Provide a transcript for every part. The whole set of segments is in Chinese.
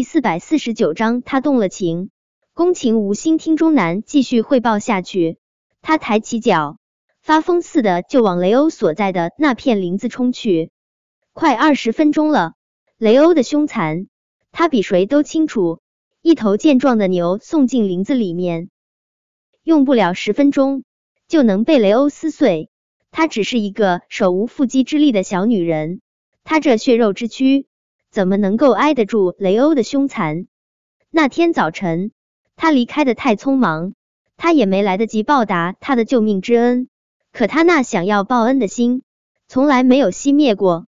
第四百四十九章，他动了情。宫情无心听钟南继续汇报下去，他抬起脚，发疯似的就往雷欧所在的那片林子冲去。快二十分钟了，雷欧的凶残，他比谁都清楚。一头健壮的牛送进林子里面，用不了十分钟就能被雷欧撕碎。她只是一个手无缚鸡之力的小女人，她这血肉之躯怎么能够挨得住雷欧的凶残？那天早晨，他离开的太匆忙，他也没来得及报答他的救命之恩。可他那想要报恩的心，从来没有熄灭过。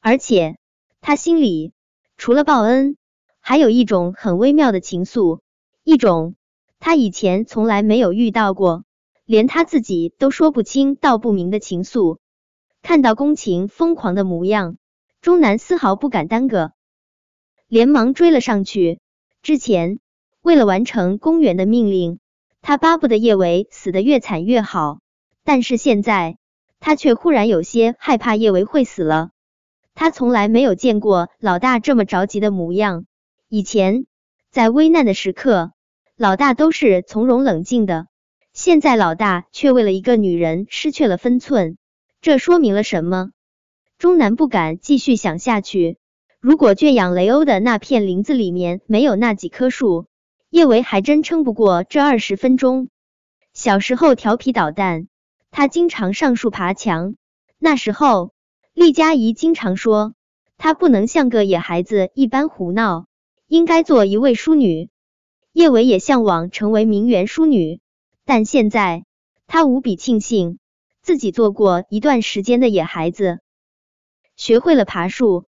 而且，他心里除了报恩，还有一种很微妙的情愫，一种他以前从来没有遇到过，连他自己都说不清道不明的情愫。看到宫情疯狂的模样，钟南丝毫不敢耽搁，连忙追了上去。之前为了完成公园的命令，他巴不得叶维死得越惨越好，但是现在他却忽然有些害怕叶维会死了。他从来没有见过老大这么着急的模样。以前在危难的时刻，老大都是从容冷静的，现在老大却为了一个女人失去了分寸，这说明了什么？钟南不敢继续想下去。如果圈养雷欧的那片林子里面没有那几棵树，叶维还真撑不过这二十分钟。小时候调皮捣蛋，他经常上树爬墙，那时候厉佳怡经常说他不能像个野孩子一般胡闹。应该做一位淑女，叶维也向往成为名媛淑女，但现在他无比庆幸自己做过一段时间的野孩子，学会了爬树。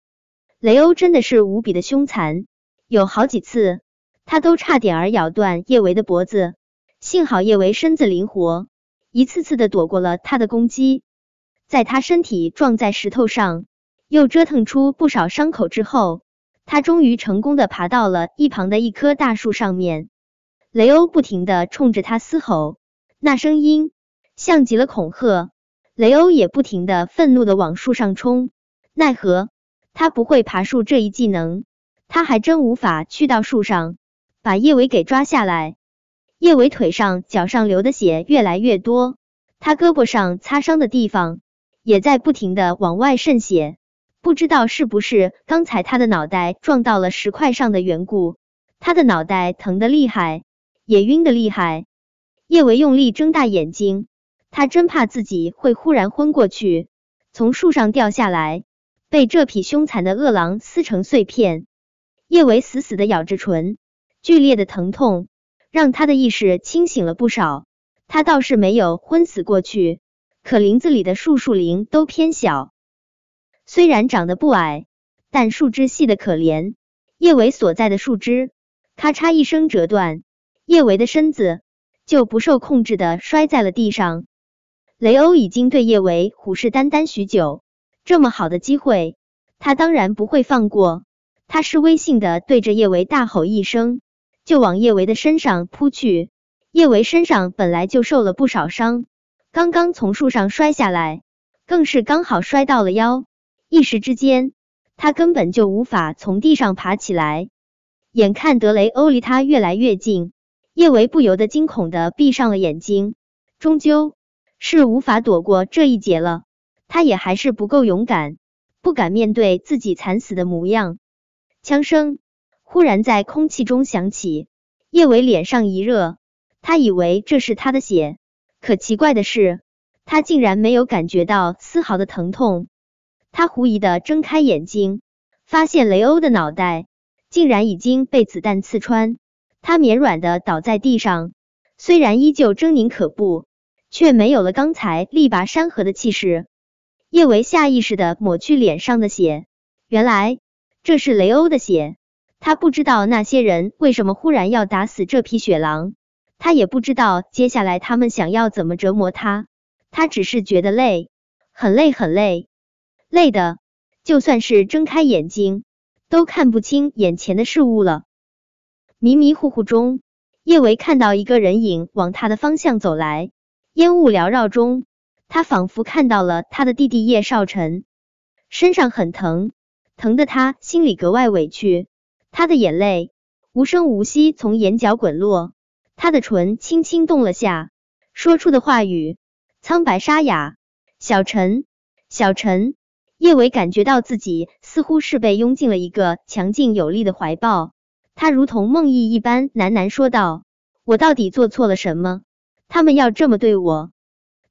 雷欧真的是无比的凶残，有好几次他都差点儿咬断叶维的脖子，幸好叶维身子灵活，一次次的躲过了他的攻击。在他身体撞在石头上，又折腾出不少伤口之后。他终于成功的爬到了一旁的一棵大树上面，雷欧不停的冲着他嘶吼，那声音像极了恐吓。雷欧也不停的愤怒的往树上冲，奈何他不会爬树这一技能，他还真无法去到树上把叶伟给抓下来。叶伟腿上、脚上流的血越来越多，他胳膊上擦伤的地方也在不停的往外渗血。不知道是不是刚才他的脑袋撞到了石块上的缘故，他的脑袋疼得厉害，也晕得厉害。叶维用力睁大眼睛，他真怕自己会忽然昏过去，从树上掉下来，被这匹凶残的恶狼撕成碎片。叶维死死的咬着唇，剧烈的疼痛让他的意识清醒了不少。他倒是没有昏死过去，可林子里的树树林都偏小。虽然长得不矮，但树枝细的可怜。叶维所在的树枝咔嚓一声折断，叶维的身子就不受控制的摔在了地上。雷欧已经对叶维虎视眈眈许久，这么好的机会，他当然不会放过。他是威性的对着叶维大吼一声，就往叶维的身上扑去。叶维身上本来就受了不少伤，刚刚从树上摔下来，更是刚好摔到了腰。一时之间，他根本就无法从地上爬起来。眼看德雷欧离他越来越近，叶维不由得惊恐的闭上了眼睛。终究是无法躲过这一劫了，他也还是不够勇敢，不敢面对自己惨死的模样。枪声忽然在空气中响起，叶维脸上一热，他以为这是他的血，可奇怪的是，他竟然没有感觉到丝毫的疼痛。他狐疑的睁开眼睛，发现雷欧的脑袋竟然已经被子弹刺穿，他绵软的倒在地上，虽然依旧狰狞可怖，却没有了刚才力拔山河的气势。叶维下意识的抹去脸上的血，原来这是雷欧的血。他不知道那些人为什么忽然要打死这匹雪狼，他也不知道接下来他们想要怎么折磨他，他只是觉得累，很累，很累。累的，就算是睁开眼睛，都看不清眼前的事物了。迷迷糊糊中，叶维看到一个人影往他的方向走来，烟雾缭绕中，他仿佛看到了他的弟弟叶少辰，身上很疼，疼得他心里格外委屈。他的眼泪无声无息从眼角滚落，他的唇轻轻动了下，说出的话语苍白沙哑。小陈，小陈。叶伟感觉到自己似乎是被拥进了一个强劲有力的怀抱，他如同梦呓一般喃喃说道：“我到底做错了什么？他们要这么对我？”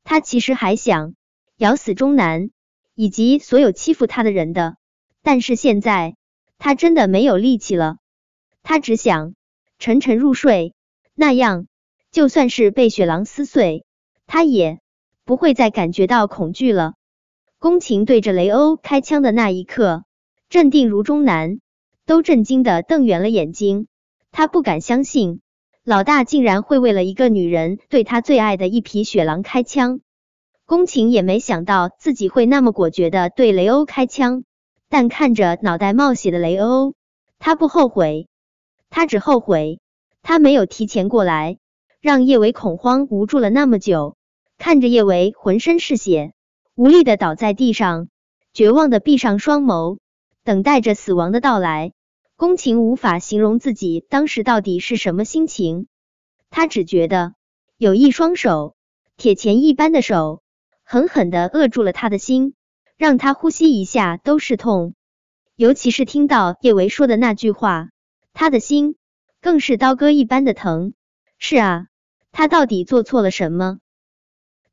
他其实还想咬死钟南以及所有欺负他的人的，但是现在他真的没有力气了。他只想沉沉入睡，那样就算是被雪狼撕碎，他也不会再感觉到恐惧了。宫情对着雷欧开枪的那一刻，镇定如钟南都震惊的瞪圆了眼睛。他不敢相信，老大竟然会为了一个女人对他最爱的一匹雪狼开枪。宫崎也没想到自己会那么果决的对雷欧开枪，但看着脑袋冒血的雷欧，他不后悔，他只后悔他没有提前过来，让叶维恐慌无助了那么久。看着叶维浑身是血。无力的倒在地上，绝望的闭上双眸，等待着死亡的到来。宫琴无法形容自己当时到底是什么心情，他只觉得有一双手，铁钳一般的手，狠狠的扼住了他的心，让他呼吸一下都是痛。尤其是听到叶维说的那句话，他的心更是刀割一般的疼。是啊，他到底做错了什么？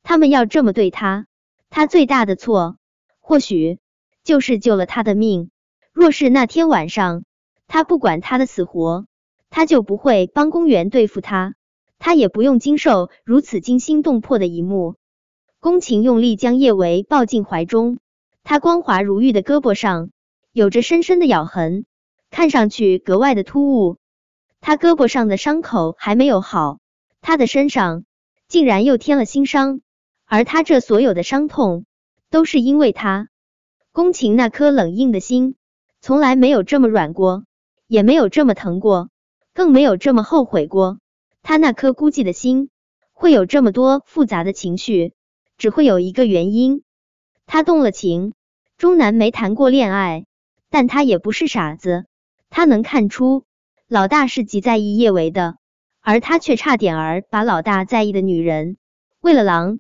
他们要这么对他？他最大的错，或许就是救了他的命。若是那天晚上他不管他的死活，他就不会帮公园对付他，他也不用经受如此惊心动魄的一幕。宫情用力将叶维抱进怀中，他光滑如玉的胳膊上有着深深的咬痕，看上去格外的突兀。他胳膊上的伤口还没有好，他的身上竟然又添了新伤。而他这所有的伤痛，都是因为他宫情那颗冷硬的心，从来没有这么软过，也没有这么疼过，更没有这么后悔过。他那颗孤寂的心，会有这么多复杂的情绪，只会有一个原因：他动了情。钟南没谈过恋爱，但他也不是傻子，他能看出老大是极在意叶维的，而他却差点儿把老大在意的女人为了狼。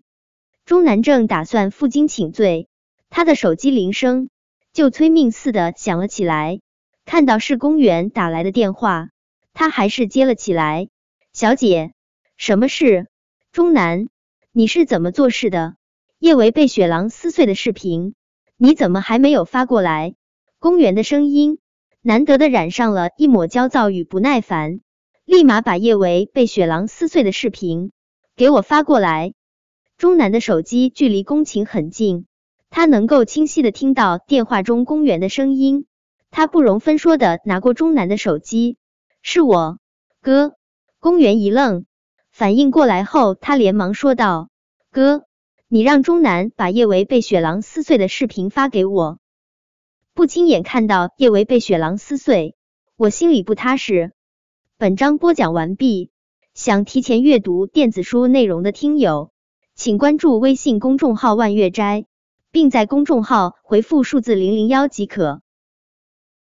钟南正打算负荆请罪，他的手机铃声就催命似的响了起来。看到是公园打来的电话，他还是接了起来。小姐，什么事？钟南，你是怎么做事的？叶维被雪狼撕碎的视频，你怎么还没有发过来？公园的声音难得的染上了一抹焦躁与不耐烦，立马把叶维被雪狼撕碎的视频给我发过来。钟南的手机距离宫情很近，他能够清晰的听到电话中公园的声音。他不容分说的拿过钟南的手机，是我哥。公园一愣，反应过来后，他连忙说道：“哥，你让钟南把叶维被雪狼撕碎的视频发给我。不亲眼看到叶维被雪狼撕碎，我心里不踏实。”本章播讲完毕，想提前阅读电子书内容的听友。请关注微信公众号“万月斋”，并在公众号回复数字零零幺即可。